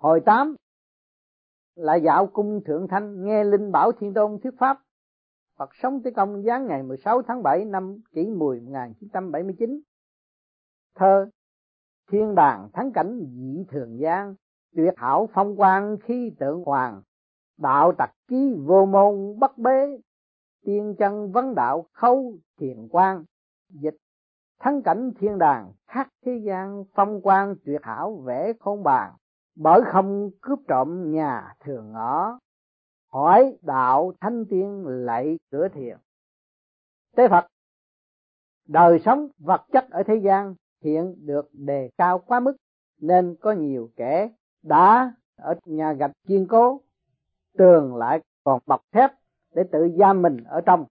hồi tám là dạo cung thượng thanh nghe linh bảo thiên tôn thuyết pháp. Phật sống tới công giáng ngày 16 tháng 7 năm kỷ mùi 1979 thơ, thiên đàng thắng cảnh dị thường gian tuyệt hảo phong quang khi tượng hoàng, đạo tặc ký vô môn bất bế, tiên chân vấn đạo khâu thiền quan dịch, thắng cảnh thiên đàng khác thế gian phong quang tuyệt hảo vẽ khôn bàn bởi không cướp trộm nhà thường ngõ hỏi đạo thanh tiên lạy cửa thiền. Tế phật, đời sống vật chất ở thế gian hiện được đề cao quá mức, nên có nhiều kẻ đã ở nhà gạch kiên cố, tường lại còn bọc thép để tự giam mình ở trong.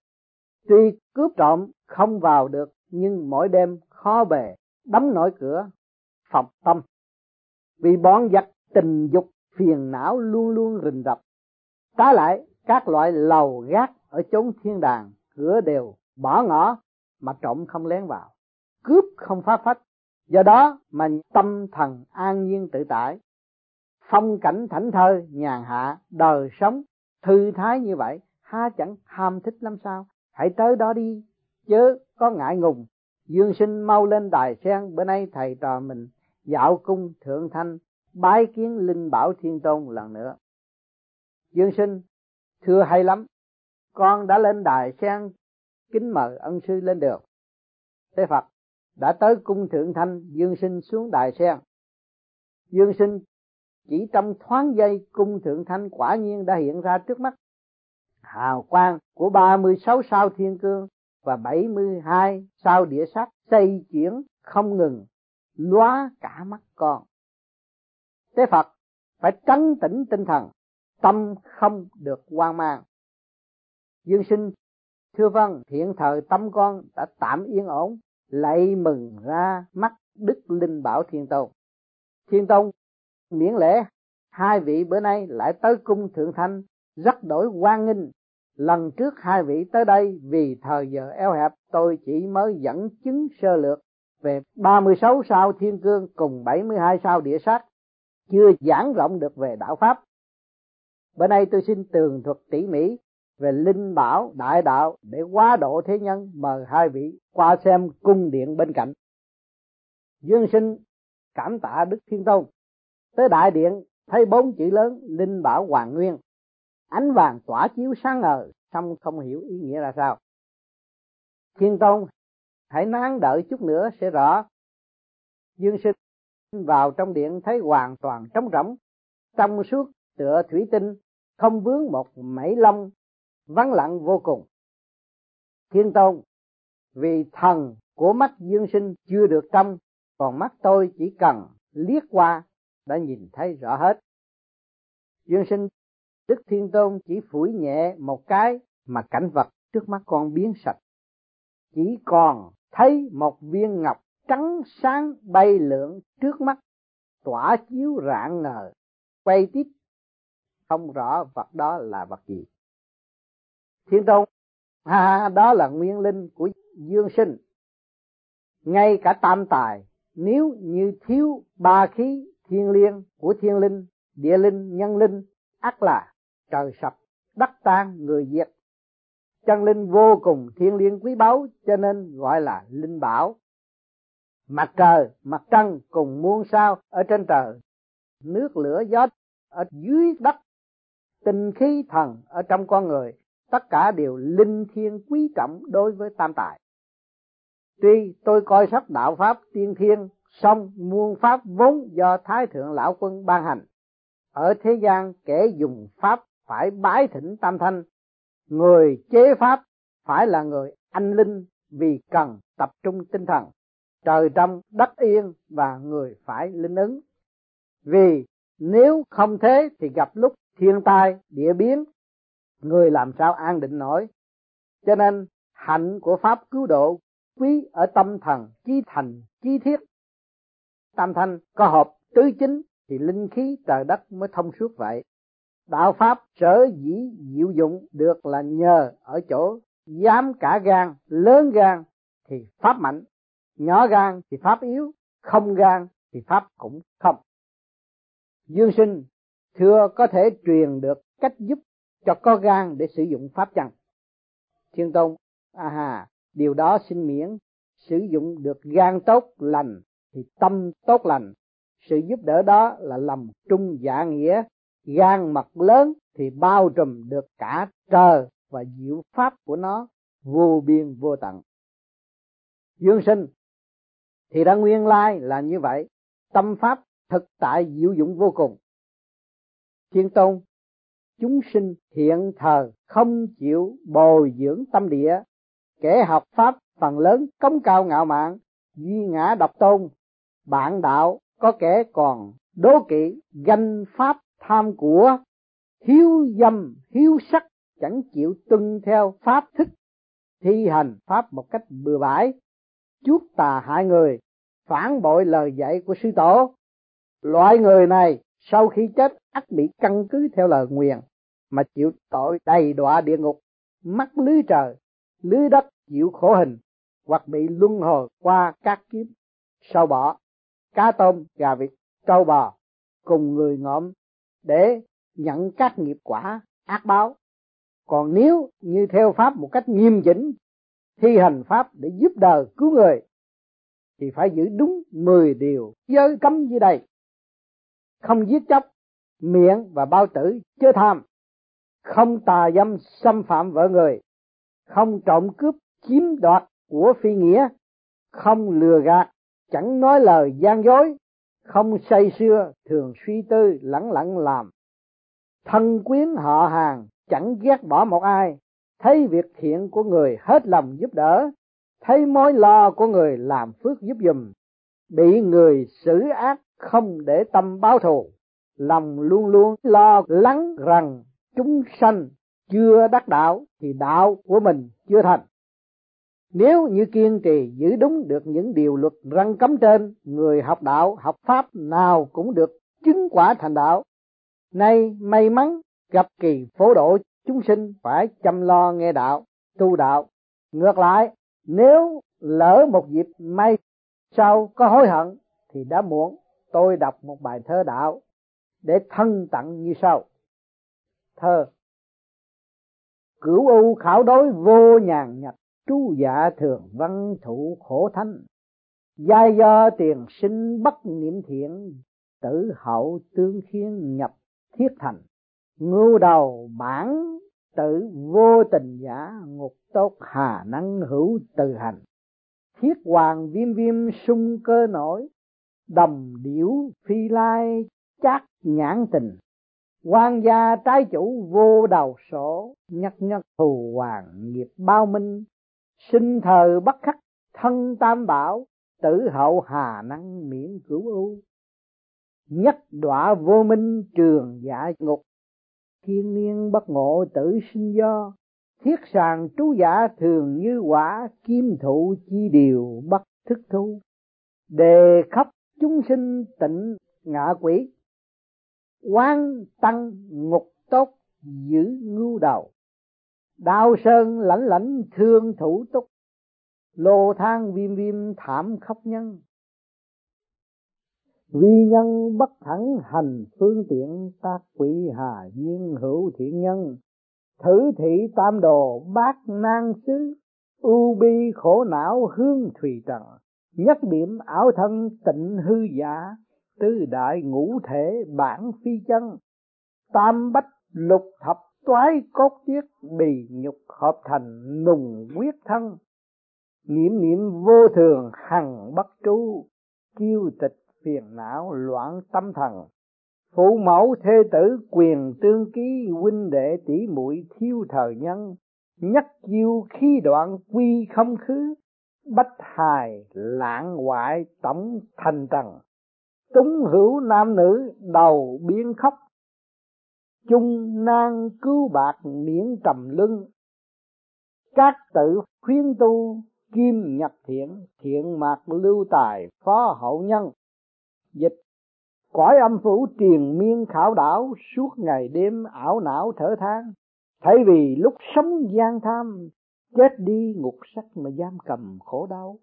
Tuy cướp trộm không vào được, nhưng mỗi đêm khó bề, đóng nổi cửa, phòng tâm. Vì bọn giặc tình dục phiền não luôn luôn rình rập. Tá lại, các loại lầu gác ở chốn thiên đàng, cửa đều bỏ ngỏ mà trộm không lén vào, cướp không phá phách. Do đó mà tâm thần an nhiên tự tại. Phong cảnh thảnh thơi, nhàn hạ, đời sống, thư thái như vậy ha chẳng ham thích lắm sao? Hãy tới đó đi, chớ có ngại ngùng. Dương sinh mau lên đài sen, bữa nay thầy trò mình dạo cung thượng thanh bái kiến linh bảo thiên tôn lần nữa. Dương sinh, thưa hay lắm. Con đã lên đài sen kính mời ân sư lên được. Thế phật, đã tới cung thượng thanh, dương sinh xuống đài sen. Dương sinh, chỉ trong thoáng giây, cung thượng thanh quả nhiên đã hiện ra trước mắt. Hào quang của 36 sao thiên cương và 72 sao địa sát xây chuyển không ngừng, lóa cả mắt con thế phật phải trấn tĩnh tinh thần, tâm không được hoang mang. Dương sinh, thưa vâng hiện thời tâm con đã tạm yên ổn, lạy mừng ra mắt đức linh bảo thiên tôn. Thiên tôn, miễn lễ, hai vị bữa nay lại tới cung thượng thanh, rất đổi quan nghênh. Lần trước hai vị tới đây vì thời giờ eo hẹp, tôi chỉ mới dẫn chứng sơ lược về 36 sao thiên cương cùng 72 sao địa sát chưa giảng rộng được về đạo pháp. Bữa nay tôi xin tường thuật tỉ mỉ về linh bảo, đại đạo để quá độ thế nhân mời hai vị qua xem cung điện bên cạnh. Dương sinh cảm tạ đức thiên tôn. Tới đại điện, thấy bốn chữ lớn, linh bảo hoàng nguyên. Ánh vàng tỏa chiếu sáng ngời xong không hiểu ý nghĩa là sao. Thiên tôn, hãy nán đợi chút nữa sẽ rõ. Dương sinh vào trong điện thấy hoàn toàn trống rỗng. Trong suốt tựa thủy tinh, không vướng một mảy lông, vắng lặng vô cùng. Thiên tôn, vì thần của mắt dương sinh chưa được trong, còn mắt tôi chỉ cần liếc qua đã nhìn thấy rõ hết. Dương sinh, đức thiên tôn chỉ phủi nhẹ một cái mà cảnh vật trước mắt con biến sạch. Chỉ còn thấy một viên ngọc trắng sáng bay lượn trước mắt tỏa chiếu rạng ngời quay tiếp. Không rõ vật đó là vật gì. Thiên tôn à, đó là nguyên linh của dương sinh. Ngay cả tam tài nếu như thiếu ba khí thiên liêng của thiên linh địa linh nhân linh ắt là trời sập đất tan người diệt. Chân linh vô cùng thiên liêng quý báu cho nên gọi là linh bảo mặt trời, mặt trăng cùng muôn sao ở trên trời. Nước lửa gió ở dưới đất. Tinh khí thần ở trong con người. Tất cả đều linh thiêng quý trọng đối với tam tài. Tuy tôi coi sách đạo pháp tiên thiên, song muôn pháp vốn do thái thượng lão quân ban hành. Ở thế gian kẻ dùng pháp phải bái thỉnh tam thanh. Người chế pháp phải là người anh linh vì cần tập trung tinh thần trời trong đất yên và người phải linh ứng. Vì nếu không thế thì gặp lúc thiên tai, địa biến, người làm sao an định nổi? Cho nên, hạnh của pháp cứu độ quý ở tâm thần, chí thành, chí thiết. Tam thanh có hợp tứ chính thì linh khí trời đất mới thông suốt vậy. Đạo pháp sở dĩ diệu dụng được là nhờ ở chỗ dám cả gan, lớn gan thì pháp mạnh nhỏ gan thì pháp yếu, không gan thì pháp cũng không. Dương sinh thưa có thể truyền được cách giúp cho có gan để sử dụng pháp chăng? Thiên tôn à hà điều đó xin miễn. Sử dụng được gan tốt lành thì tâm tốt lành. Sự giúp đỡ đó là lòng trung dạ nghĩa. Gan mật lớn thì bao trùm được cả trời và diệu pháp của nó, vô biên vô tận. Dương sinh thì đã nguyên lai là như vậy. Tâm pháp thực tại diệu dụng vô cùng. Thiên tôn, chúng sinh hiện thờ không chịu bồi dưỡng tâm địa, kẻ học pháp phần lớn cống cao ngạo mạn, duy ngã độc tôn. Bạn đạo có kẻ còn đố kỵ ganh pháp tham của hiếu dâm hiếu sắc, chẳng chịu tuân theo pháp thức thi hành pháp một cách bừa bãi chuốc tà hại người, phản bội lời dạy của sư tổ. Loại người này sau khi chết ắt bị căn cứ theo lời nguyền mà chịu tội đầy đọa địa ngục mắc lưới trời, lưới đất chịu khổ hình, hoặc bị luân hồi qua các kiếp. Sau bỏ, cá tôm, gà vịt, trâu bò cùng người ngộm để nhận các nghiệp quả ác báo. Còn nếu như theo pháp một cách nghiêm chỉnh thi hành pháp để giúp đời cứu người, thì phải giữ đúng 10 điều giới cấm dưới đây. Không giết chóc, miệng và bao tử chớ tham. Không tà dâm xâm phạm vợ người. Không trộm cướp, chiếm đoạt của phi nghĩa. Không lừa gạt, chẳng nói lời gian dối. Không say xưa thường suy tư, lẳng lặng làm. Thân quyến họ hàng, chẳng ghét bỏ một ai thấy việc thiện của người hết lòng giúp đỡ, thấy mối lo của người làm phước giúp dùm bị người xử ác không để tâm báo thù, lòng luôn luôn lo lắng rằng chúng sanh chưa đắc đạo thì đạo của mình chưa thành. Nếu như kiên trì giữ đúng được những điều luật răng cấm trên, người học đạo, học pháp nào cũng được chứng quả thành đạo. Nay may mắn gặp kỳ phổ độ chúng sinh phải chăm lo nghe đạo, tu đạo. Ngược lại, nếu lỡ một dịp may sau có hối hận, thì đã muộn, tôi đọc một bài thơ đạo để thân tặng như sau. Thơ, cửu u khảo đối vô nhàn nhật, trú dạ thường văn thụ khổ thanh giai do tiền sinh bất niệm thiện, tử hậu tương khiến nhập thiết thành ngưu đầu bản tự vô tình giả ngục tốt hà năng hữu từ hành. Thiết hoàng viêm viêm sung cơ nổi đồng điểu phi lai chát nhãn tình. Quan gia trái chủ vô đầu sổ nhất nhất thù hoàng nghiệp bao minh. Sinh thờ bất khắc, thân tam bảo, tử hậu hà năng miễn cửu ưu. Nhất đọa vô minh trường dạ ngục thiên niên bất ngộ tử sinh do, thiết sàng trú giả thường như quả kim thụ chi điều bất thức thu. Đề khắp chúng sinh tịnh ngạ quỷ quan tăng ngục tốt giữ ngưu đầu. Đao sơn lãnh lãnh thương thủ túc, lô thang viêm viêm thảm khóc nhân vi nhân bất thẳng hành phương tiện tác quỷ hà duyên hữu thiện nhân. Thử thị tam đồ bát nan xứ, u bi khổ não hương thùy trần. Nhất điểm ảo thân tịnh hư giả, tứ đại ngũ thể bản phi chân. Tam bách lục thập toái cốt tiết bì nhục hợp thành nùng quyết thân. Niệm niệm vô thường hằng bất trú, kiêu tịch phiền não loạn tâm thần. Phụ mẫu thê tử quyền tương ký huynh đệ tỷ muội thiếu thời nhân, nhất chiêu khi đoạn quy không khứ, bách hài lãng hoại tổng thành trần. Túng hữu nam nữ đầu biến khóc, chung nan cứu bạc miễn trầm lưng các tự khuyên tu, kim nhật thiện thiện mạc lưu tài phó hậu nhân dịch. Cõi âm phủ triền miên khảo đảo, suốt ngày đêm ảo não thở than. Thay vì lúc sống gian tham, chết đi ngục sắc mà giam cầm khổ đau.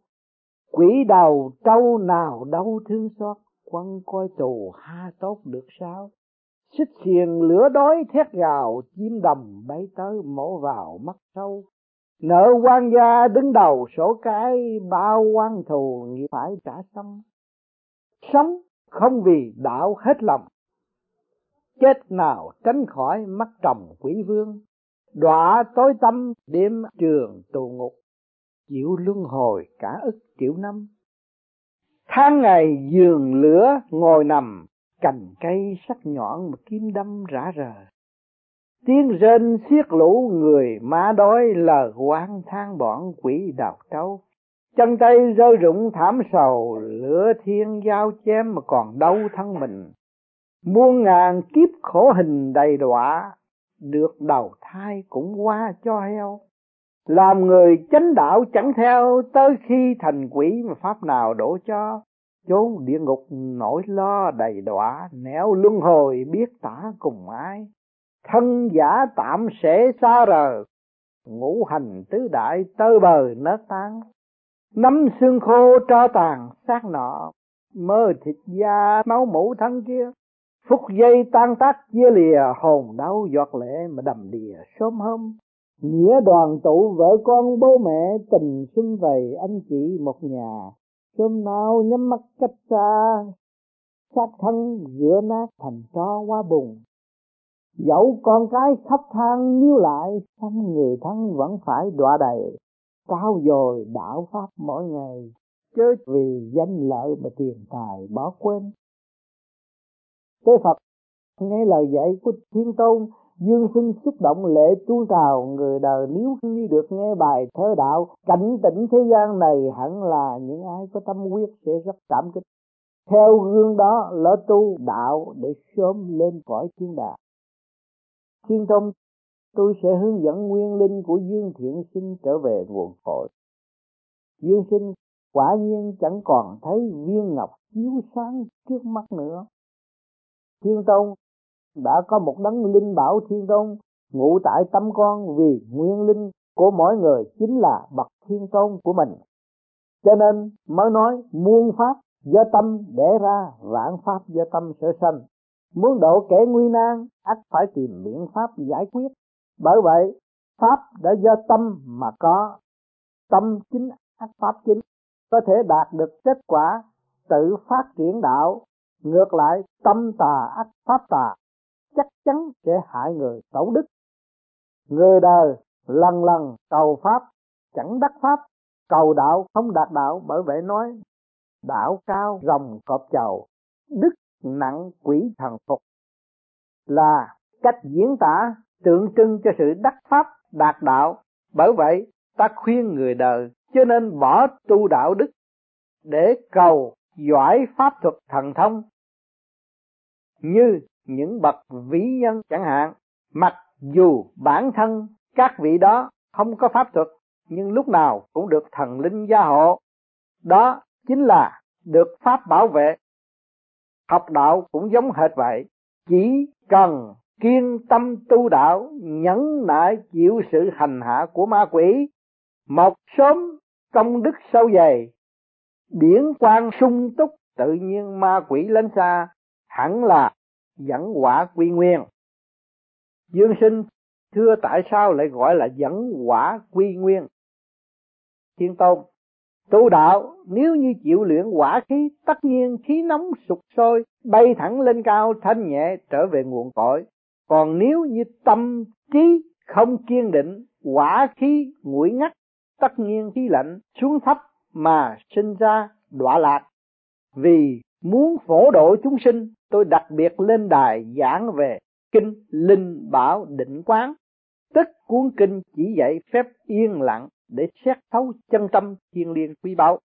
Quỷ đầu trâu nào đau thương xót, quăng coi tù ha tốt được sao? Xích xiềng lửa đói thét gào, chim đầm bay tới mổ vào mắt sâu. Nợ quan gia đứng đầu sổ cái, bao quan thù nghĩ phải trả xong sống không vì đạo hết lòng. Chết nào tránh khỏi mắt trồng quỷ vương, đọa tối tâm đêm trường tù ngục, chịu luân hồi cả ức triệu năm. Tháng ngày giường lửa ngồi nằm, cành cây sắc nhọn mà kim đâm rã rờ tiếng rên xiết lũ người má đói lờ quán than bọn quỷ đào trâu chân tay rơi rụng thảm sầu, lửa thiên giao chém mà còn đau thân mình. Muôn ngàn kiếp khổ hình đầy đọa, được đầu thai cũng qua cho heo. Làm người chánh đạo chẳng theo, tới khi thành quỷ mà pháp nào đổ cho. Chốn địa ngục nỗi lo đầy đọa, nẻo luân hồi biết tả cùng ai. Thân giả tạm sẽ xa rờ ngũ hành tứ đại tơ bờ nớt tan nắm xương khô cho tàn, xác nọ, mơ thịt da, máu mũ thân kia. Phút giây tan tác chia lìa, hồn đau giọt lệ mà đầm đìa sớm hôm. Nghĩa đoàn tụ vợ con bố mẹ, tình xuân vầy, anh chị một nhà. Sớm nào nhắm mắt cách xa, xác thân rửa nát thành tro qua bùn dẫu con cái khóc than níu lại xong người thân vẫn phải đọa đầy cao dồi đạo pháp mỗi ngày chớ vì danh lợi mà tiền tài bỏ quên. Tế phật nghe lời dạy của thiên tôn, dương sinh xúc động lễ tuôn trào người đời nếu như được nghe bài thơ đạo, cảnh tỉnh thế gian này hẳn là những ai có tâm quyết sẽ rất cảm kích. Theo gương đó, lỡ tu đạo để sớm lên cõi thiên đàng. Thiên tôn tôi sẽ hướng dẫn nguyên linh của dương thiện sinh trở về nguồn cội. Dương sinh quả nhiên chẳng còn thấy viên ngọc chiếu sáng trước mắt nữa. Thiên tôn, đã có một đấng linh bảo thiên tôn ngụ tại tâm con vì nguyên linh của mỗi người chính là bậc thiên tôn của mình. Cho nên mới nói muôn pháp do tâm để ra, vạn pháp do tâm sở sanh. Muốn độ kẻ nguy nan, ắt phải tìm biện pháp giải quyết bởi vậy, pháp đã do tâm mà có. Tâm chính ác pháp chính có thể đạt được kết quả tự phát triển đạo. Ngược lại, tâm tà ác pháp tà chắc chắn sẽ hại người tổn đức. Người đời lần lần cầu pháp, chẳng đắc pháp, cầu đạo không đạt đạo. Bởi vậy nói, đạo cao rồng cọp chầu, đức nặng quỷ thần phục. Là cách diễn tả tượng trưng cho sự đắc pháp, đạt đạo. Bởi vậy, ta khuyên người đời, cho nên bỏ tu đạo đức, để cầu giỏi pháp thuật thần thông, như những bậc vĩ nhân chẳng hạn. Mặc dù bản thân các vị đó không có pháp thuật, nhưng lúc nào cũng được thần linh gia hộ. Đó chính là được pháp bảo vệ. Học đạo cũng giống hệt vậy, chỉ cần kiên tâm tu đạo, nhẫn nại chịu sự hành hạ của ma quỷ. Một sớm, công đức sâu dày. Biển quang sung túc, tự nhiên ma quỷ lên xa, hẳn là dẫn quả quy nguyên. Dương sinh, thưa tại sao lại gọi là dẫn quả quy nguyên? Thiên tôn, tu đạo, nếu như chịu luyện quả khí, tất nhiên khí nóng sục sôi, bay thẳng lên cao, thanh nhẹ, trở về nguồn cội còn nếu như tâm trí không kiên định, quả khí nguội ngắt, tất nhiên khí lạnh xuống thấp mà sinh ra đọa lạc. Vì muốn phổ độ chúng sinh, tôi đặc biệt lên đài giảng về kinh linh bảo định quán. Tức cuốn kinh chỉ dạy phép yên lặng để xét thấu chân tâm thiên liêng quý báu.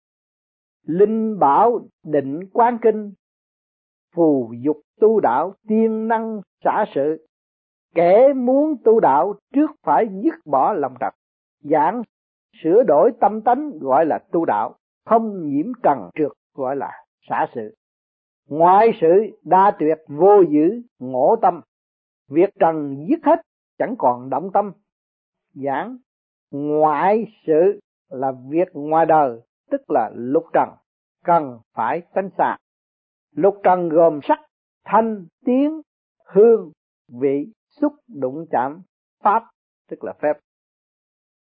Linh bảo định quán kinh, phù dục tu đạo, tiên năng, xả sự kẻ muốn tu đạo trước phải dứt bỏ lòng trật. Giảng, sửa đổi tâm tánh gọi là tu đạo, không nhiễm trần trượt gọi là xả sự. Ngoại sự đa tuyệt vô dữ, ngộ tâm. Việc trần dứt hết, chẳng còn động tâm. Giảng, ngoại sự là việc ngoài đời, tức là lục trần, cần phải tránh xa lục trần gồm sắc, thanh, tiếng, hương, vị xúc đụng chạm pháp, tức là phép.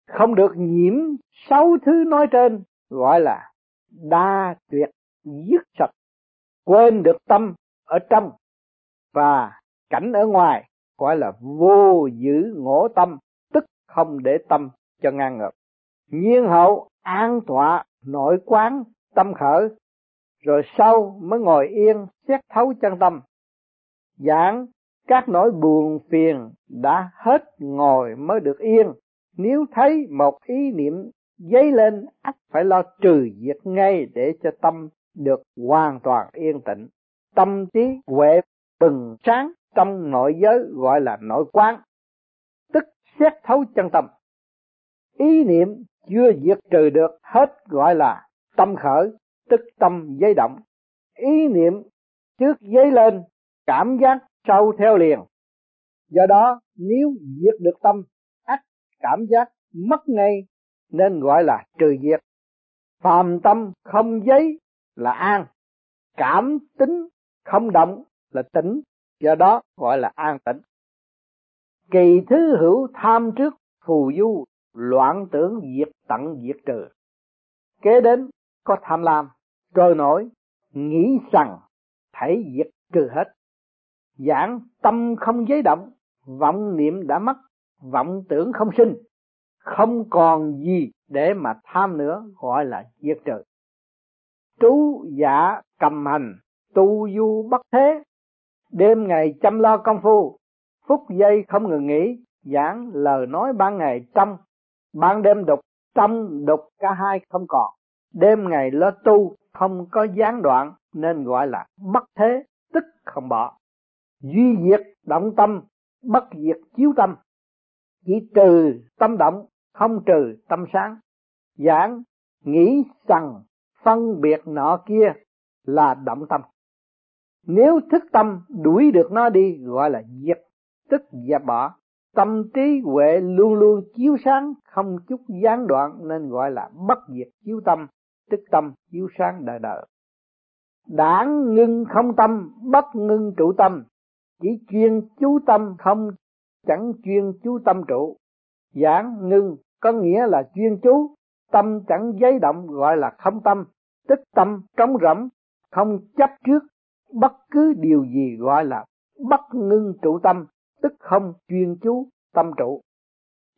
Không được nhiễm sáu thứ nói trên, gọi là đa tuyệt dứt sạch, quên được tâm ở trong và cảnh ở ngoài, gọi là vô giữ ngộ tâm, tức không để tâm cho ngang ngược. Nhiên hậu an tọa nội quán tâm khởi, rồi sau mới ngồi yên xét thấu chân tâm. Giảng các nỗi buồn phiền đã hết ngồi mới được yên. Nếu thấy một ý niệm dấy lên, ắt phải lo trừ diệt ngay để cho tâm được hoàn toàn yên tĩnh. Tâm trí huệ bừng sáng, trong nội giới gọi là nội quán. Tức xét thấu chân tâm. Ý niệm chưa diệt trừ được, hết gọi là tâm khởi, tức tâm dấy động. Ý niệm trước dấy lên, cảm giác sau theo liền. Do đó, nếu diệt được tâm ắt cảm giác mất ngay, nên gọi là trừ diệt. Phàm tâm không giấy là an, cảm tính không động là tĩnh do đó gọi là an tĩnh kỳ thứ hữu tham trước, phù du, loạn tưởng diệt tận diệt trừ. Kế đến có tham lam, trôi nổi, nghĩ rằng, thấy diệt trừ hết giảng tâm không giấy động, vọng niệm đã mất, vọng tưởng không sinh. Không còn gì để mà tham nữa, gọi là diệt trừ. Trú giả cầm hành, tu du bất thế. Đêm ngày chăm lo công phu, phút giây không ngừng nghỉ, giảng lời nói ban ngày trong, ban đêm đục, trong đục cả hai không còn. Đêm ngày lo tu, không có gián đoạn, nên gọi là bất thế, tức không bỏ duy diệt động tâm, bất diệt chiếu tâm. Chỉ trừ tâm động, không trừ tâm sáng. Giảng, nghĩ rằng, phân biệt nọ kia là động tâm. Nếu thức tâm đuổi được nó đi, gọi là diệt, tức dẹp bỏ. Tâm trí huệ luôn luôn chiếu sáng, không chút gián đoạn, nên gọi là bất diệt chiếu tâm, tức tâm chiếu sáng đời đời. Đảng ngưng không tâm, bất ngưng trụ tâm chỉ chuyên chú tâm không, chẳng chuyên chú tâm trụ. Giảng ngưng, có nghĩa là chuyên chú. Tâm chẳng giấy động, gọi là không tâm. Tức tâm trống rỗng, không chấp trước. Bất cứ điều gì gọi là bất ngưng trụ tâm, tức không chuyên chú tâm trụ.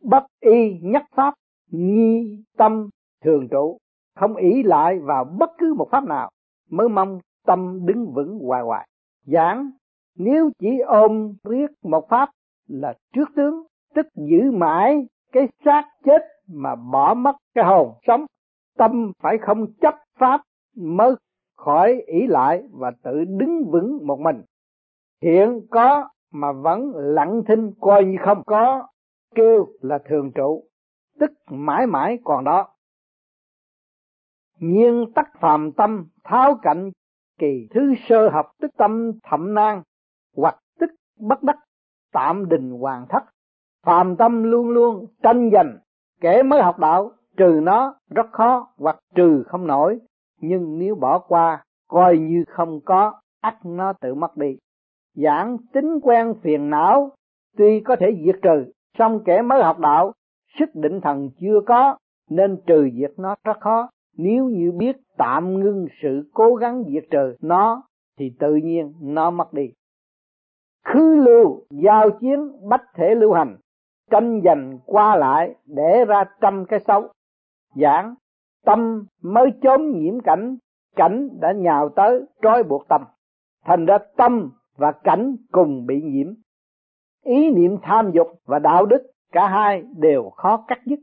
Bất y nhất pháp, nghi tâm thường trụ. Không ý lại vào bất cứ một pháp nào, mới mong tâm đứng vững hoài hoài. Giảng nếu chỉ ôm riết một pháp là trước tướng, tức giữ mãi cái xác chết mà bỏ mất cái hồn sống. Tâm phải không chấp pháp mới khỏi ý lại và tự đứng vững một mình. Hiện có mà vẫn lặng thinh coi như không có, kêu là thường trụ, tức mãi mãi còn đó. Nhiên tắc phàm tâm, tháo cạnh kỳ thứ sơ học tức tâm thậm nan hoặc tức bất đắc, tạm đình hoàn thất. Phàm tâm luôn luôn tranh giành, kẻ mới học đạo, trừ nó rất khó hoặc trừ không nổi. Nhưng nếu bỏ qua, coi như không có, ắt nó tự mất đi. Giảng tính quen phiền não, tuy có thể diệt trừ, song kẻ mới học đạo, sức định thần chưa có, nên trừ diệt nó rất khó. Nếu như biết tạm ngưng sự cố gắng diệt trừ nó, thì tự nhiên nó mất đi khứ lưu, giao chiến, bách thể lưu hành, tranh giành qua lại để ra trăm cái xấu. Giảng, tâm mới chốn nhiễm cảnh cảnh đã nhào tới trói buộc tâm. Thành ra tâm và cảnh cùng bị nhiễm. Ý niệm tham dục và đạo đức, cả hai đều khó cắt dứt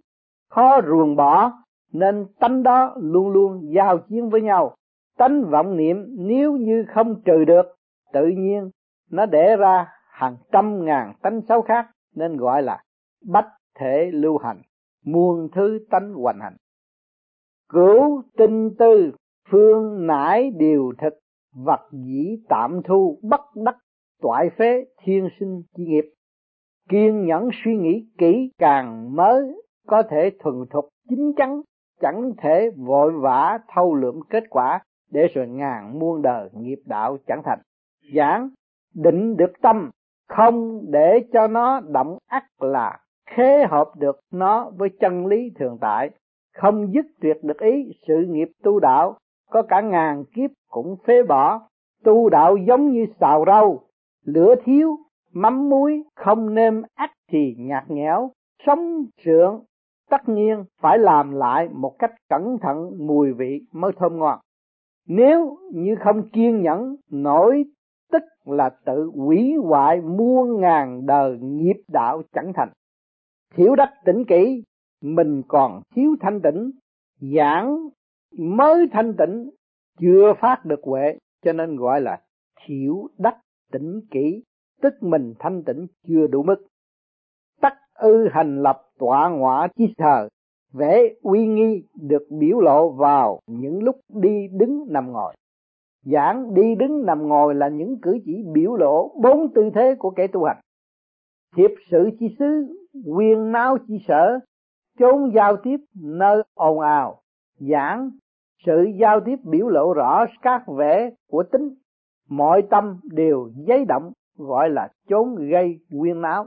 khó ruồng bỏ, nên tánh đó luôn luôn giao chiến với nhau. Tánh vọng niệm nếu như không trừ được, tự nhiên nó đẻ ra hàng trăm ngàn tánh xấu khác, nên gọi là bách thể lưu hành, muôn thứ tánh hoành hành. Cửu tinh tư, phương nải điều thực, vật dĩ tạm thu, bất đắc toại phế thiên sinh chi nghiệp. Kiên nhẫn suy nghĩ kỹ càng mới, có thể thuần thục chính chắn, chẳng thể vội vã thâu lượm kết quả, để rồi ngàn muôn đời nghiệp đạo chẳng thành. Giảng định được tâm, không để cho nó động ác là khế hợp được nó với chân lý thường tại, không dứt tuyệt được ý sự nghiệp tu đạo, có cả ngàn kiếp cũng phế bỏ. Tu đạo giống như xào rau, lửa thiếu mắm muối, không nêm ắt thì nhạt nhẽo, sống sượng tất nhiên phải làm lại một cách cẩn thận mùi vị mới thơm ngon. Nếu như không kiên nhẫn nổi là tự hủy hoại muôn ngàn đời nghiệp đạo chẳng thành. Thiếu đắc tỉnh kỹ mình còn thiếu thanh tịnh, giảng mới thanh tịnh, chưa phát được huệ, cho nên gọi là thiểu đắc tỉnh kỹ tức mình thanh tịnh chưa đủ mức. Tắc ư hành lập tọa ngọa chi thờ, vẻ uy nghi được biểu lộ vào những lúc đi đứng nằm ngồi giảng đi đứng nằm ngồi là những cử chỉ biểu lộ bốn tư thế của kẻ tu hành. Hiệp sự chi xứ, quyền náo chi sở, chốn giao tiếp nơi ồn ào. Giảng, sự giao tiếp biểu lộ rõ các vẻ của tính. Mọi tâm đều giấy động, gọi là chốn gây quyên náo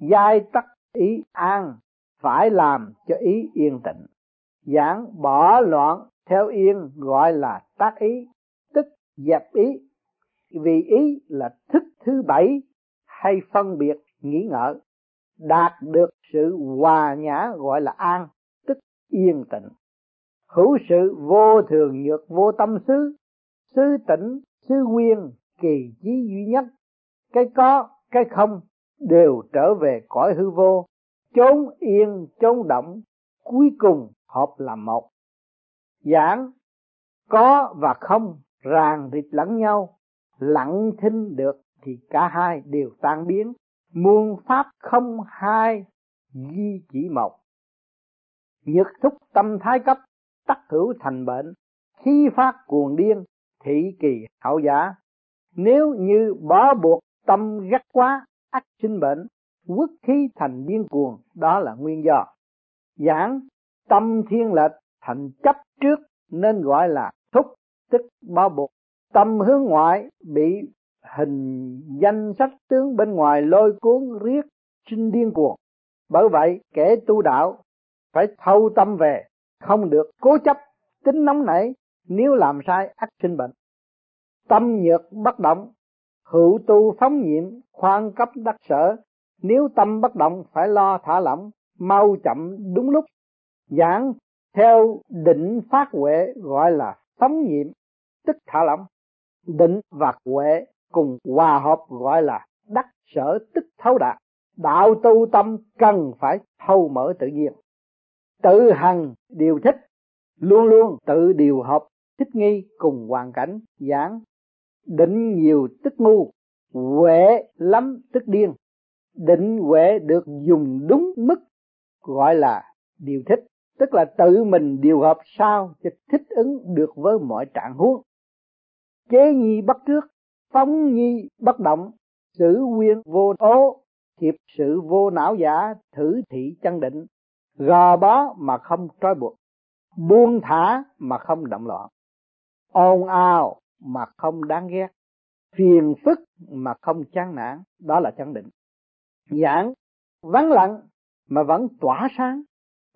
giai tắc ý an, phải làm cho ý yên tĩnh giảng bỏ loạn theo yên, gọi là tác ý dẹp ý. Vì ý là thức thứ bảy hay phân biệt nghĩ ngợi, đạt được sự hòa nhã gọi là an, tức yên tĩnh hữu sự vô thường nhược vô tâm xứ xứ tỉnh xứ nguyên, kỳ chí duy nhất. Cái có, cái không đều trở về cõi hư vô, chốn yên, chốn động, cuối cùng hợp làm một. Giảng có và không ràng rịt lẫn nhau, lặng thinh được thì cả hai đều tan biến. Muôn pháp không hai duy chỉ một. Nhược thúc tâm thái cấp, tắc hữu thành bệnh. Khi phát cuồng điên, thị kỳ hậu giả. Nếu như bỏ buộc tâm gắt quá ắt sinh bệnh, quốc khí thành điên cuồng, đó là nguyên do. Giảng, tâm thiên lệch thành chấp trước, nên gọi là thúc tích bao buộc tâm hướng ngoại bị hình danh sách tướng bên ngoài lôi cuốn riết sinh điên cuồng. Bởi vậy, kẻ tu đạo phải thâu tâm về, không được cố chấp tính nóng nảy nếu làm sai ắt sinh bệnh. Tâm nhược bất động, hữu tu phóng nhiệm khoan cấp đắc sở, nếu tâm bất động phải lo thả lỏng, mau chậm đúng lúc. Giảng theo định phát huệ gọi là phóng nhiệm tức thả lỏng, định và huệ cùng hòa hợp gọi là đắc sở tức thấu đạt đạo tu tâm cần phải thâu mở tự nhiên. Tự hằng điều thích, luôn luôn tự điều hợp, thích nghi cùng hoàn cảnh, giảng. Định nhiều tức ngu, huệ lắm tức điên. Định huệ được dùng đúng mức gọi là điều thích tức là tự mình điều hợp sao cho thích ứng được với mọi trạng huống. Chế nhi bắt trước, phóng nhi bất động xử nguyên vô ố thiệp sự vô não giả, thử thị chân định. Gò bó mà không trói buộc, buông thả mà không động loạn. Ồn ào mà không đáng ghét, phiền phức mà không chán nản, đó là chân định. Giảng, vắng lặng mà vẫn tỏa sáng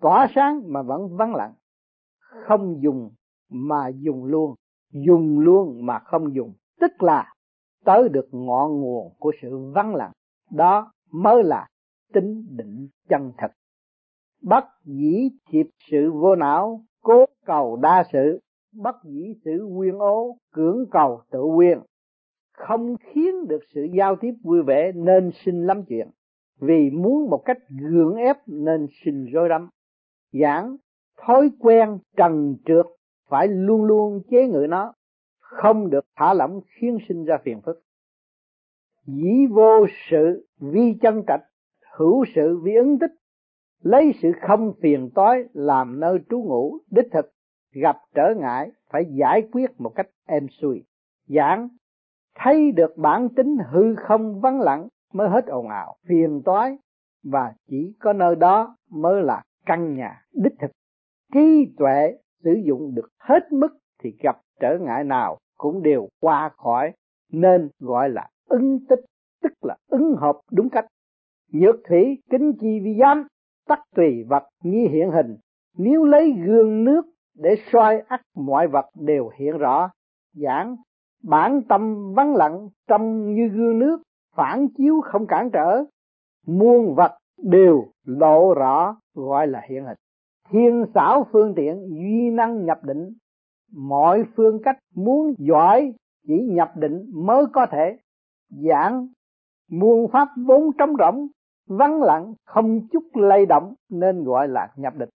tỏa sáng mà vẫn vắng lặng. Không dùng mà dùng luôn. Dùng luôn mà không dùng. Tức là tới được ngọn nguồn của sự vắng lặng. Đó mới là tính định chân thật. Bất dĩ thiệp sự vô não, cố cầu đa sự. Bất dĩ sự quyên ố, cưỡng cầu tự quyên không khiến được sự giao tiếp vui vẻ nên sinh lắm chuyện. Vì muốn một cách gượng ép nên sinh rối rắm giảng, thói quen trần trượt, phải luôn luôn chế ngự nó, không được thả lỏng khiến sinh ra phiền phức. Dĩ vô sự vi chân trạch, hữu sự vi ứng tích, lấy sự không phiền toái làm nơi trú ngụ đích thực, gặp trở ngại, phải giải quyết một cách êm xuôi. Giảng, thấy được bản tính hư không vắng lặng, mới hết ồn ào, phiền toái, và chỉ có nơi đó mới là căn nhà đích thực. Trí tuệ sử dụng được hết mức thì gặp trở ngại nào cũng đều qua khỏi, nên gọi là ứng tích, tức là ứng hợp đúng cách. Nhược thủy, kính chi vi giám, tắc tùy vật như hiện hình. Nếu lấy gương nước để soi ắt mọi vật đều hiện rõ, giảng, bản tâm vắng lặng trong như gương nước, phản chiếu không cản trở, muôn vật đều lộ rõ gọi là hiện hình. Thiên xảo phương tiện, duy năng nhập định. Mọi phương cách muốn giỏi, chỉ nhập định mới có thể. Giảng, muôn pháp vốn trống rỗng, vắng lặng, không chút lay động, nên gọi là nhập định.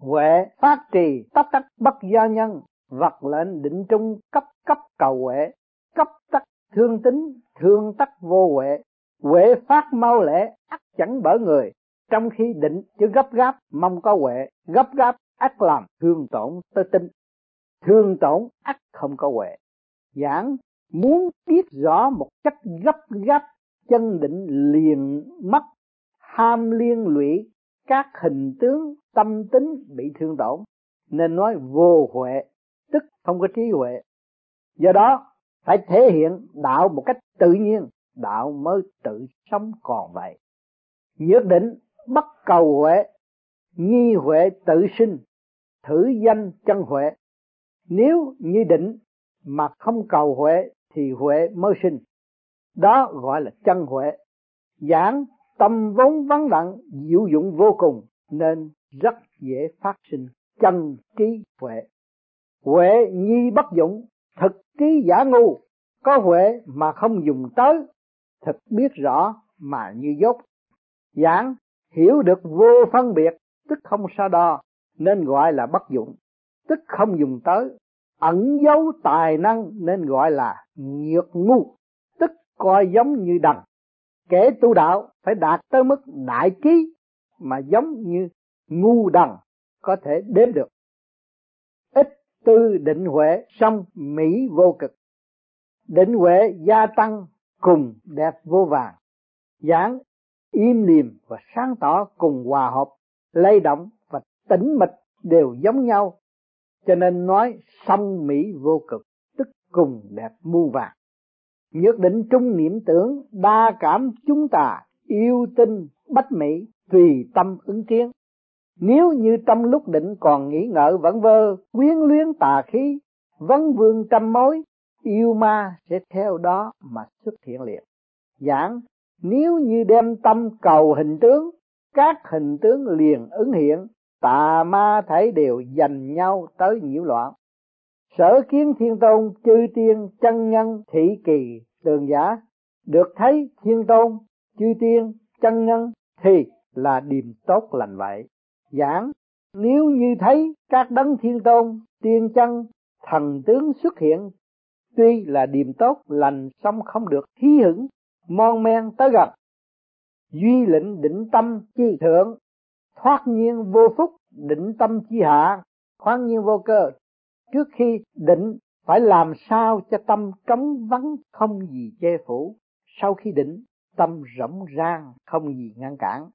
Huệ, phát trì, tất tắc bất gia nhân, vật lệnh định trung cấp cấp cầu huệ. Cấp tắc thương tính thương tắc vô huệ. Huệ phát mau lễ ắt chẳng bởi người trong khi định chứ gấp gáp, mong có huệ, gấp gáp, ắt làm thương tổn tới tinh thương tổn, ắt không có huệ. Giảng, muốn biết rõ một cách gấp gáp, chân định liền mất, ham liên lụy, các hình tướng, tâm tính bị thương tổn. Nên nói vô huệ, tức không có trí huệ. Do đó, phải thể hiện đạo một cách tự nhiên, đạo mới tự sống còn vậy. Nhất định bất cầu huệ, nhi huệ tự sinh, thử danh chân huệ. Nếu như định mà không cầu huệ thì huệ mới sinh. Đó gọi là chân huệ. Giảng tâm vốn vắng lặng, diệu dụng vô cùng, nên rất dễ phát sinh chân trí huệ. Huệ nhi bất dụng, thực trí giả ngu. Có huệ mà không dùng tới, thực biết rõ mà như dốt. Giảng hiểu được vô phân biệt, tức không so đo, nên gọi là bất dụng. Tức không dùng tới, ẩn giấu tài năng nên gọi là nhược ngu. Tức coi giống như đằng kẻ tu đạo phải đạt tới mức đại trí, mà giống như ngu đằng có thể đếm được. Ít tư định huệ song mỹ vô cực. Định huệ gia tăng cùng đẹp vô vàng. Giảng im lìm và sáng tỏ cùng hòa hợp, lay động và tĩnh mịch đều giống nhau. Cho nên nói song mỹ vô cực, tức cùng đẹp mu vàng. Nhất định trung niệm tưởng, đa cảm chúng ta, yêu tinh, bách mỹ, tùy tâm ứng kiến. Nếu như trong lúc định còn nghĩ ngợi vẫn vơ, quyến luyến tà khí vấn vương trăm mối, yêu ma sẽ theo đó mà xuất hiện liền. Giảng nếu như đem tâm cầu hình tướng, các hình tướng liền ứng hiện, tà ma thấy đều dành nhau tới nhiễu loạn. Sở kiến thiên tôn chư tiên chân nhân thị kỳ tường giả, được thấy thiên tôn chư tiên chân nhân thì là điềm tốt lành vậy. Giảng, nếu như thấy các đấng thiên tôn tiên chân thần tướng xuất hiện, tuy là điềm tốt lành xong không được hí hửng mon men tới gặp. Duy lệnh định tâm chi thượng, thoát nhiên vô phúc định tâm chi hạ khoáng nhiên vô cơ. Trước khi định phải làm sao cho tâm trống vắng không gì che phủ. Sau khi định tâm rỗng rang không gì ngăn cản.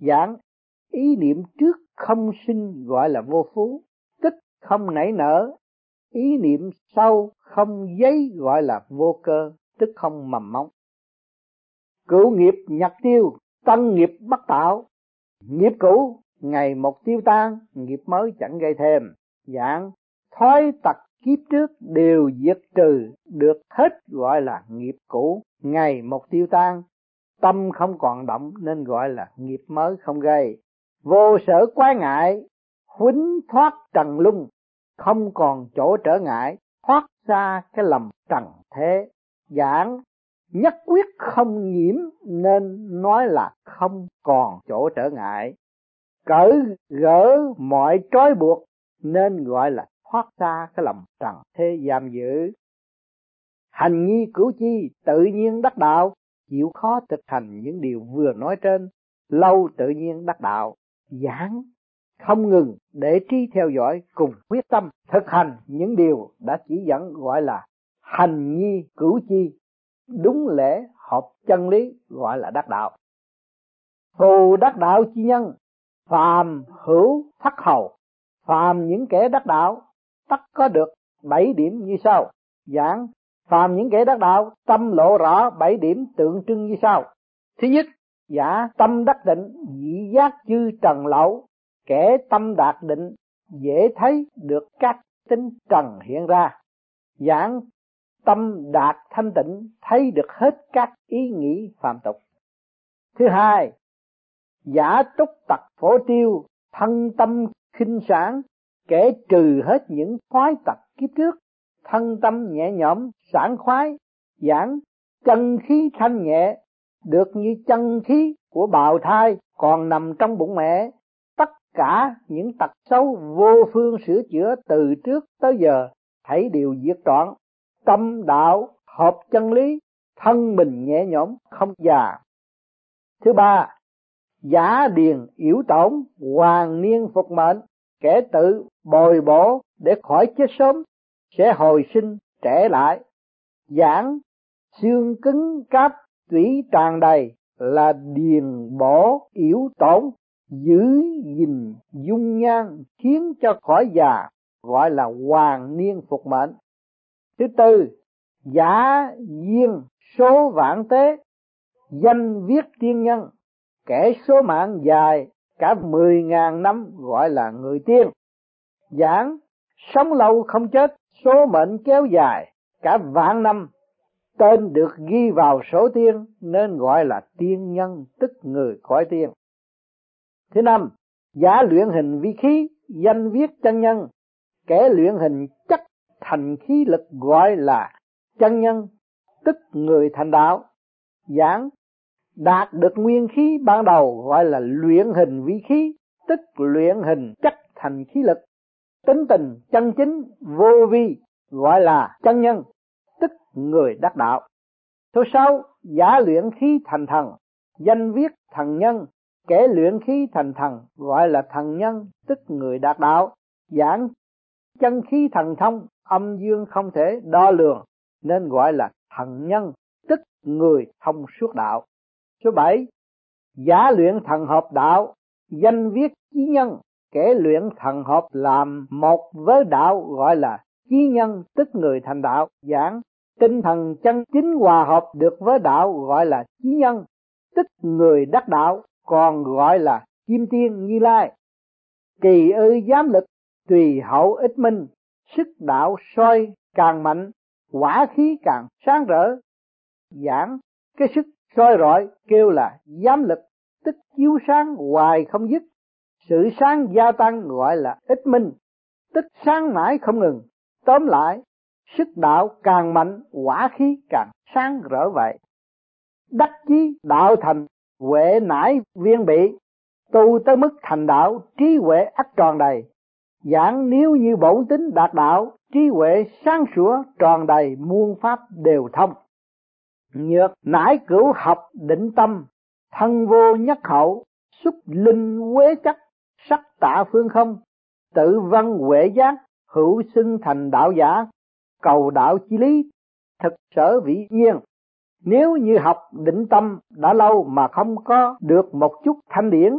Giảng, ý niệm trước không sinh gọi là vô phú, tích không nảy nở. Ý niệm sau không giấy gọi là vô cơ, tức không mầm móng cửu nghiệp nhặt tiêu, tân nghiệp bất tạo. Nghiệp cũ, ngày một tiêu tan, nghiệp mới chẳng gây thêm. Dạng thói tật kiếp trước đều diệt trừ, được hết gọi là nghiệp cũ, ngày một tiêu tan. Tâm không còn động nên gọi là nghiệp mới không gây. Vô sở quái ngại huính thoát trần lung, không còn chỗ trở ngại, thoát ra cái lầm trần thế. Giảng nhất quyết không nhiễm nên nói là không còn chỗ trở ngại. Cởi gỡ mọi trói buộc nên gọi là thoát ra cái lầm trần thế giam giữ. Hành nghi cửu chi tự nhiên đắc đạo, chịu khó thực hành những điều vừa nói trên, lâu tự nhiên đắc đạo, giảng, không ngừng để trí theo dõi cùng quyết tâm thực hành những điều đã chỉ dẫn gọi là hành nghi cửu chi đúng lễ hợp chân lý, gọi là đắc đạo. Phù đắc đạo chi nhân, phàm hữu thất hầu. Phàm những kẻ đắc đạo, tất có được bảy điểm như sau. Giảng, phàm những kẻ đắc đạo, tâm lộ rõ bảy điểm tượng trưng như sau. Thứ nhất, giả tâm đắc định dị giác chư trần lậu. Kẻ tâm đạt định, dễ thấy được các tính trần hiện ra. Giảng tâm đạt thanh tịnh, thấy được hết các ý nghĩ phạm tục. Thứ hai, giả túc tật phổ tiêu, thân tâm khinh sản kể trừ hết những khoái tật kiếp trước, thân tâm nhẹ nhõm, sảng khoái, giảng, chân khí thanh nhẹ, được như chân khí của bào thai còn nằm trong bụng mẹ. Tất cả những tật xấu vô phương sửa chữa từ trước tới giờ hãy đều diệt trọn tâm đạo, hợp chân lý, thân mình nhẹ nhõm, không già. Thứ ba, giả điền yếu tổn hoàng niên phục mệnh, kẻ tự bồi bổ để khỏi chết sớm, sẽ hồi sinh trẻ lại. Giảng, xương cứng cáp tủy tràn đầy là điền bổ yếu tổn, giữ gìn dung nhan, khiến cho khỏi già, gọi là hoàng niên phục mệnh thứ tư, giả duyên số vạn tế, danh viết tiên nhân. Kẻ số mạng dài cả mười ngàn năm gọi là người tiên. Giảng, sống lâu không chết, số mệnh kéo dài cả vạn năm. Tên được ghi vào số tiên nên gọi là tiên nhân, tức người cõi tiên. Thứ năm, giả luyện hình vi khí, danh viết chân nhân. Kẻ luyện hình chất thành khí lực gọi là chân nhân, tức người thành đạo. Giảng đạt được nguyên khí ban đầu gọi là luyện hình vi khí, tức luyện hình chất thành khí lực. Tính tình chân chính vô vi gọi là chân nhân, tức người đắc đạo. Số sáu, giả luyện khí thành thần. Danh viết thần nhân, kẻ luyện khí thành thần gọi là thần nhân, tức người đạt đạo. Giảng chân khí thần thông âm dương không thể đo lường, nên gọi là thần nhân, tức người thông suốt đạo. Số bảy, giả luyện thần hợp đạo, danh viết chí nhân kẻ luyện thần hợp làm một với đạo gọi là chí nhân, tức người thành đạo, giảng tinh thần chân chính hòa hợp được với đạo gọi là chí nhân, tức người đắc đạo, còn gọi là kim tiên như lai. Kỳ ư giám lực, tùy hậu ích minh sức đạo soi càng mạnh, quả khí càng sáng rỡ. Giảng, cái sức soi rọi kêu là giám lực, tức chiếu sáng hoài không dứt. Sự sáng gia tăng gọi là ích minh, tức sáng mãi không ngừng. Tóm lại, sức đạo càng mạnh, quả khí càng sáng rỡ vậy. Đắc chí đạo thành, huệ nải viên bị, tu tới mức thành đạo, trí huệ ắt tròn đầy giảng nếu như bổn tính đạt đạo, trí huệ sáng sủa, tròn đầy muôn pháp đều thông. Nhược nãi cửu học định tâm, thân vô nhất hậu, xúc linh quế chắc sắc tạ phương không, tự văn huệ giác, hữu xưng thành đạo giả, cầu đạo chi lý, thực sở vĩ nhiên. Nếu như học định tâm đã lâu mà không có được một chút thanh điển,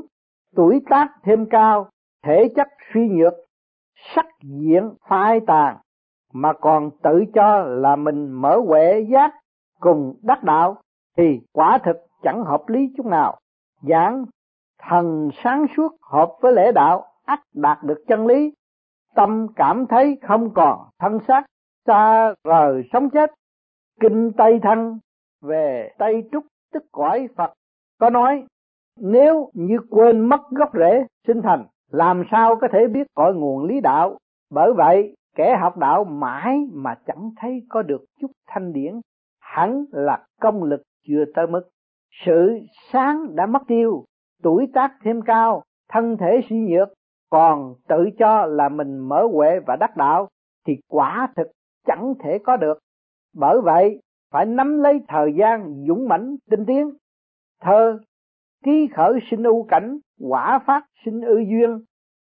tuổi tác thêm cao, thể chất suy nhược sắc diện phai tàn, mà còn tự cho là mình mở huệ giác cùng đắc đạo, thì quả thực chẳng hợp lý chút nào. Giảng thần sáng suốt hợp với lễ đạo, ắt đạt được chân lý. Tâm cảm thấy không còn thân xác, xa rời sống chết. Kinh tây thân về tây trúc tức cõi phật có nói, nếu như quên mất gốc rễ sinh thành làm sao có thể biết cội nguồn lý đạo? Bởi vậy, kẻ học đạo mãi mà chẳng thấy có được chút thanh điển. Hẳn là công lực chưa tới mức. Sự sáng đã mất tiêu, tuổi tác thêm cao, thân thể suy nhược, còn tự cho là mình mở huệ và đắc đạo, thì quả thực chẳng thể có được. Bởi vậy, phải nắm lấy thời gian dũng mãnh tinh tiến. Thơ, ký khởi sinh ưu cảnh, quả phát sinh ư duyên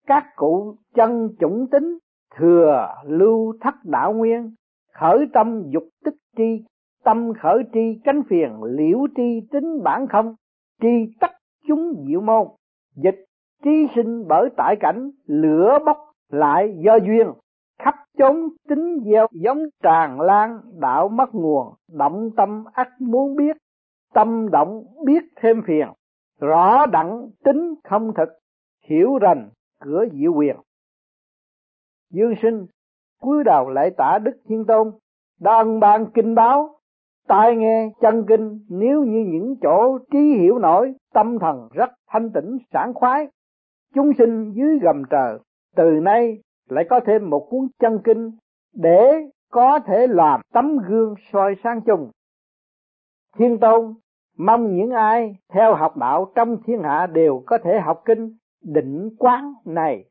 các cụ chân chủng tính thừa lưu thất đạo nguyên, khởi tâm dục tức tri, tâm khởi tri cánh phiền liễu tri tính bản không, tri tất chúng diệu môn. Dịch tri sinh bởi tại cảnh, lửa bốc lại do duyên, khắp chốn tính gieo giống tràn lan đạo mất nguồn, động tâm ắt muốn biết, tâm động biết thêm phiền. Rõ đặng tính không thực, hiểu rành cửa diệu quyền. Dương sinh, cúi đầu lại tả đức thiên tôn đàn bàn kinh báo, tai nghe chân kinh, nếu như những chỗ trí hiểu nổi, tâm thần rất thanh tĩnh, sảng khoái, chúng sinh dưới gầm trời, từ nay lại có thêm một cuốn chân kinh để có thể làm tấm gương soi sang chung thiên tôn, mong những ai theo học đạo trong thiên hạ đều có thể học kinh định quán này,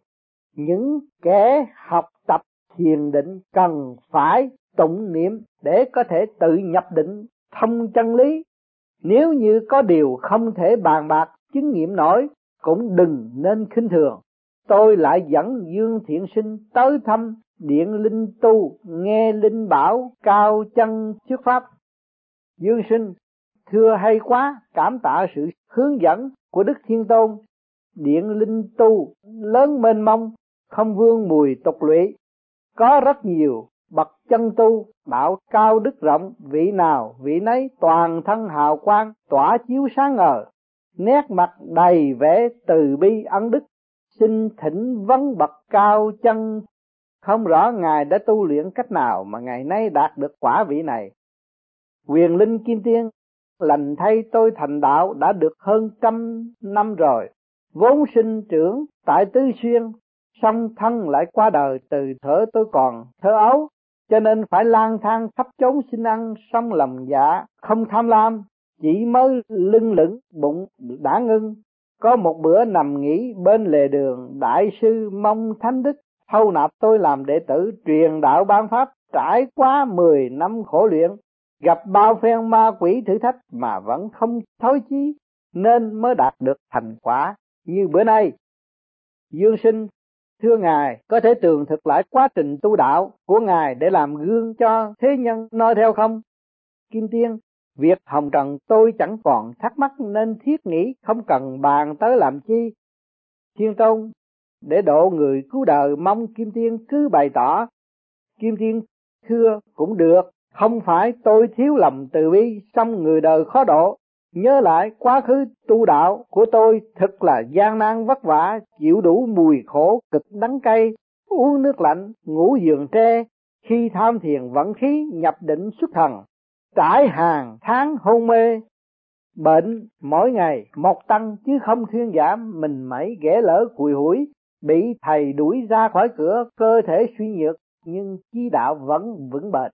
những kẻ học tập thiền định cần phải tụng niệm để có thể tự nhập định thông chân lý. Nếu như có điều không thể bàn bạc, chứng nghiệm nổi, cũng đừng nên khinh thường. Tôi lại dẫn dương thiện sinh tới thăm điện linh tu, nghe linh bảo cao chân trước pháp. Dương sinh, thưa hay quá, cảm tạ sự hướng dẫn của đức thiên tôn điện linh tu, lớn mênh mông không vương mùi tục lụy có rất nhiều bậc chân tu, đạo cao đức rộng, vị nào vị nấy toàn thân hào quang, tỏa chiếu sáng ngời. Nét mặt đầy vẻ từ bi ân đức, xin thỉnh vấn bậc cao chân. Không rõ ngài đã tu luyện cách nào mà ngày nay đạt được quả vị này. Quyền linh kim tiên, lành thay tôi thành đạo đã được hơn trăm năm rồi vốn sinh trưởng tại tứ xuyên, song thân lại qua đời từ thở tôi còn thơ ấu, cho nên phải lang thang khắp chốn xin ăn, song lòng dạ không tham lam, chỉ mới lưng lửng, bụng đã ngưng. Có một bữa nằm nghỉ bên lề đường, đại sư mong thánh đức, thâu nạp tôi làm đệ tử truyền đạo ban pháp, trải qua mười năm khổ luyện, gặp bao phen ma quỷ thử thách mà vẫn không thối chí, nên mới đạt được thành quả như bữa nay, dương sinh, thưa ngài, có thể tường thực lại quá trình tu đạo của ngài để làm gương cho thế nhân noi theo không? Kim tiên, việc hồng trần tôi chẳng còn thắc mắc nên thiết nghĩ không cần bàn tới làm chi. Thiên tôn, để độ người cứu đời mong kim tiên cứ bày tỏ. Kim tiên, thưa cũng được, không phải tôi thiếu lòng từ bi xong người đời khó độ nhớ lại quá khứ tu đạo của tôi thật là gian nan vất vả, chịu đủ mùi khổ cực đắng cay, uống nước lạnh, ngủ giường tre. Khi tham thiền vẫn khí nhập định xuất thần, trải hàng tháng hôn mê. Bệnh mỗi ngày một tăng chứ không thuyên giảm, mình mẩy ghẻ lỡ cùi hủi, bị thầy đuổi ra khỏi cửa, cơ thể suy nhược, nhưng chi đạo vẫn vững bền.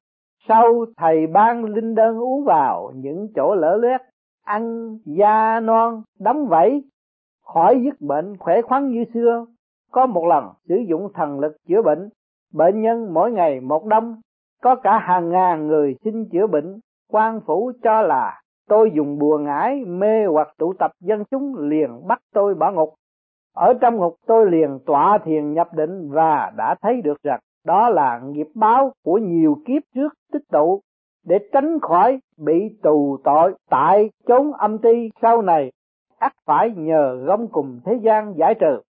Sau thầy ban linh đơn uống vào những chỗ lỡ loét ăn, da, non đóng vảy khỏi dứt bệnh khỏe khoắn như xưa. Có một lần sử dụng thần lực chữa bệnh bệnh nhân mỗi ngày một đông có cả hàng ngàn người xin chữa bệnh. Quan phủ cho là, tôi dùng bùa ngải mê hoặc tụ tập dân chúng liền bắt tôi bỏ ngục. Ở trong ngục tôi liền tọa thiền nhập định và đã thấy được rằng đó là nghiệp báo của nhiều kiếp trước tích tụ để tránh khỏi bị tù tội tại chốn âm ti sau này. Ắt phải nhờ gông cùng thế gian giải trừ.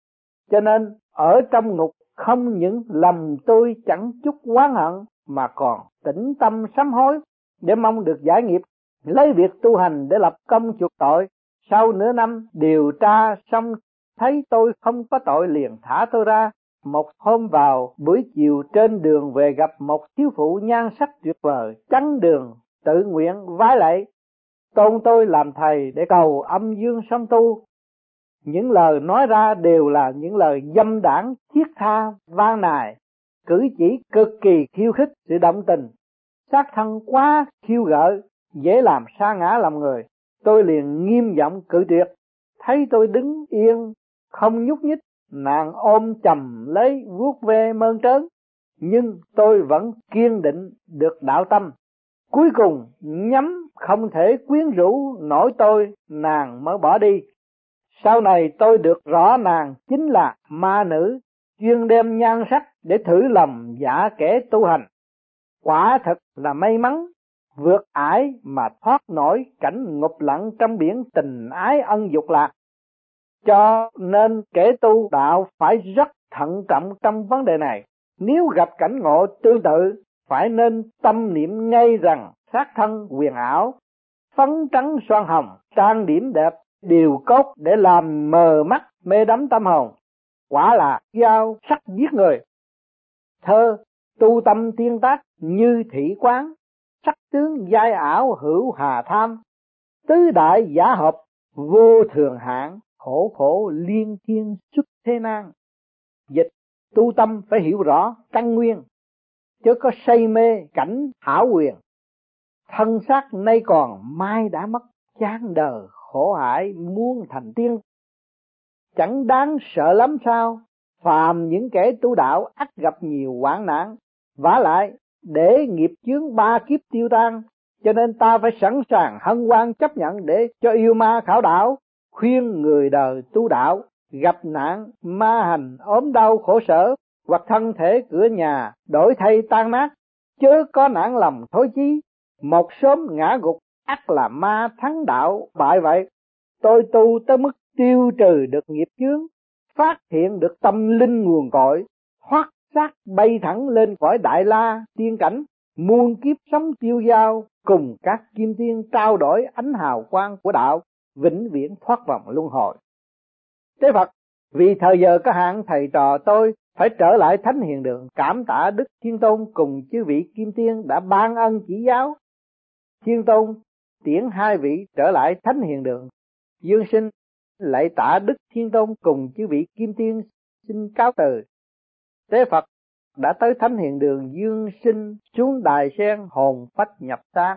Cho nên, ở trong ngục không những lầm tôi chẳng chút oán hận, mà còn tĩnh tâm sám hối để mong được giải nghiệp, lấy việc tu hành để lập công chuộc tội. Sau nửa năm điều tra xong, thấy tôi không có tội liền thả tôi ra một hôm vào, buổi chiều trên đường về gặp một thiếu phụ nhan sắc tuyệt vời chắn đường, tự nguyện vái lạy. Tôn tôi làm thầy để cầu âm dương song tu. Những lời nói ra đều là những lời dâm đảng, thiết tha van nài, cử chỉ cực kỳ khiêu khích sự động tình. Sát thân quá khiêu gợi, dễ làm sa ngã lòng người. Tôi liền nghiêm giọng cự tuyệt. Thấy tôi đứng yên, không nhúc nhích nàng ôm chầm lấy vuốt ve mơn trớn, nhưng tôi vẫn kiên định được đạo tâm. Cuối cùng, nhắm không thể quyến rũ nổi tôi, nàng mới bỏ đi. Sau này tôi được rõ nàng chính là ma nữ, chuyên đem nhan sắc để thử lòng giả kẻ tu hành. Quả thật là may mắn, vượt ải mà thoát nổi cảnh ngục lặng trong biển tình ái ân dục lạc cho nên kẻ tu đạo phải rất thận trọng trong vấn đề này. Nếu gặp cảnh ngộ tương tự, phải nên tâm niệm ngay rằng sát thân quyền ảo, phấn trắng xoan hồng, trang điểm đẹp, điều cốt để làm mờ mắt, mê đắm tâm hồn. Quả là dao sắc giết người. Thơ, tu tâm tiên tác như thị quán, sắc tướng giai ảo hữu hà tham, tứ đại giả hợp vô thường hạng khổ khổ liên thiên xuất thế nan. Dịch tu tâm phải hiểu rõ căn nguyên, chứ có say mê cảnh hảo quyền thân xác nay còn, mai đã mất, chán đời, khổ hải, muôn thành tiên. Chẳng đáng sợ lắm sao, phàm những kẻ tu đạo ắt gặp nhiều hoạn nạn. Vả lại, để nghiệp chướng ba kiếp tiêu tan, cho nên ta phải sẵn sàng hân hoan chấp nhận để cho yêu ma khảo đạo khuyên người đời tu đạo, gặp nạn, ma hành, ốm đau, khổ sở, hoặc thân thể cửa nhà đổi thay tan nát, chớ có nản lòng thối chí. Một sớm ngã gục, ắt là ma thắng đạo, bại vậy. Tôi tu tới mức tiêu trừ được nghiệp chướng, phát hiện được tâm linh nguồn cội, thoát xác bay thẳng lên cõi đại la tiên cảnh, muôn kiếp sống tiêu dao cùng các kim tiên trao đổi ánh hào quang của đạo vĩnh viễn thoát vòng luân hồi. Thế phật, vì thời giờ có hạn, thầy trò tôi phải trở lại thánh hiền đường, cảm tạ đức thiên tôn cùng chư vị kim tiên đã ban ân chỉ giáo. Thiên tôn tiễn hai vị trở lại thánh hiền đường. Dương sinh lại tạ đức thiên tôn cùng chư vị kim tiên xin cáo từ. Tế phật đã tới thánh hiện đường dương sinh xuống đài sen hồn phách nhập xác.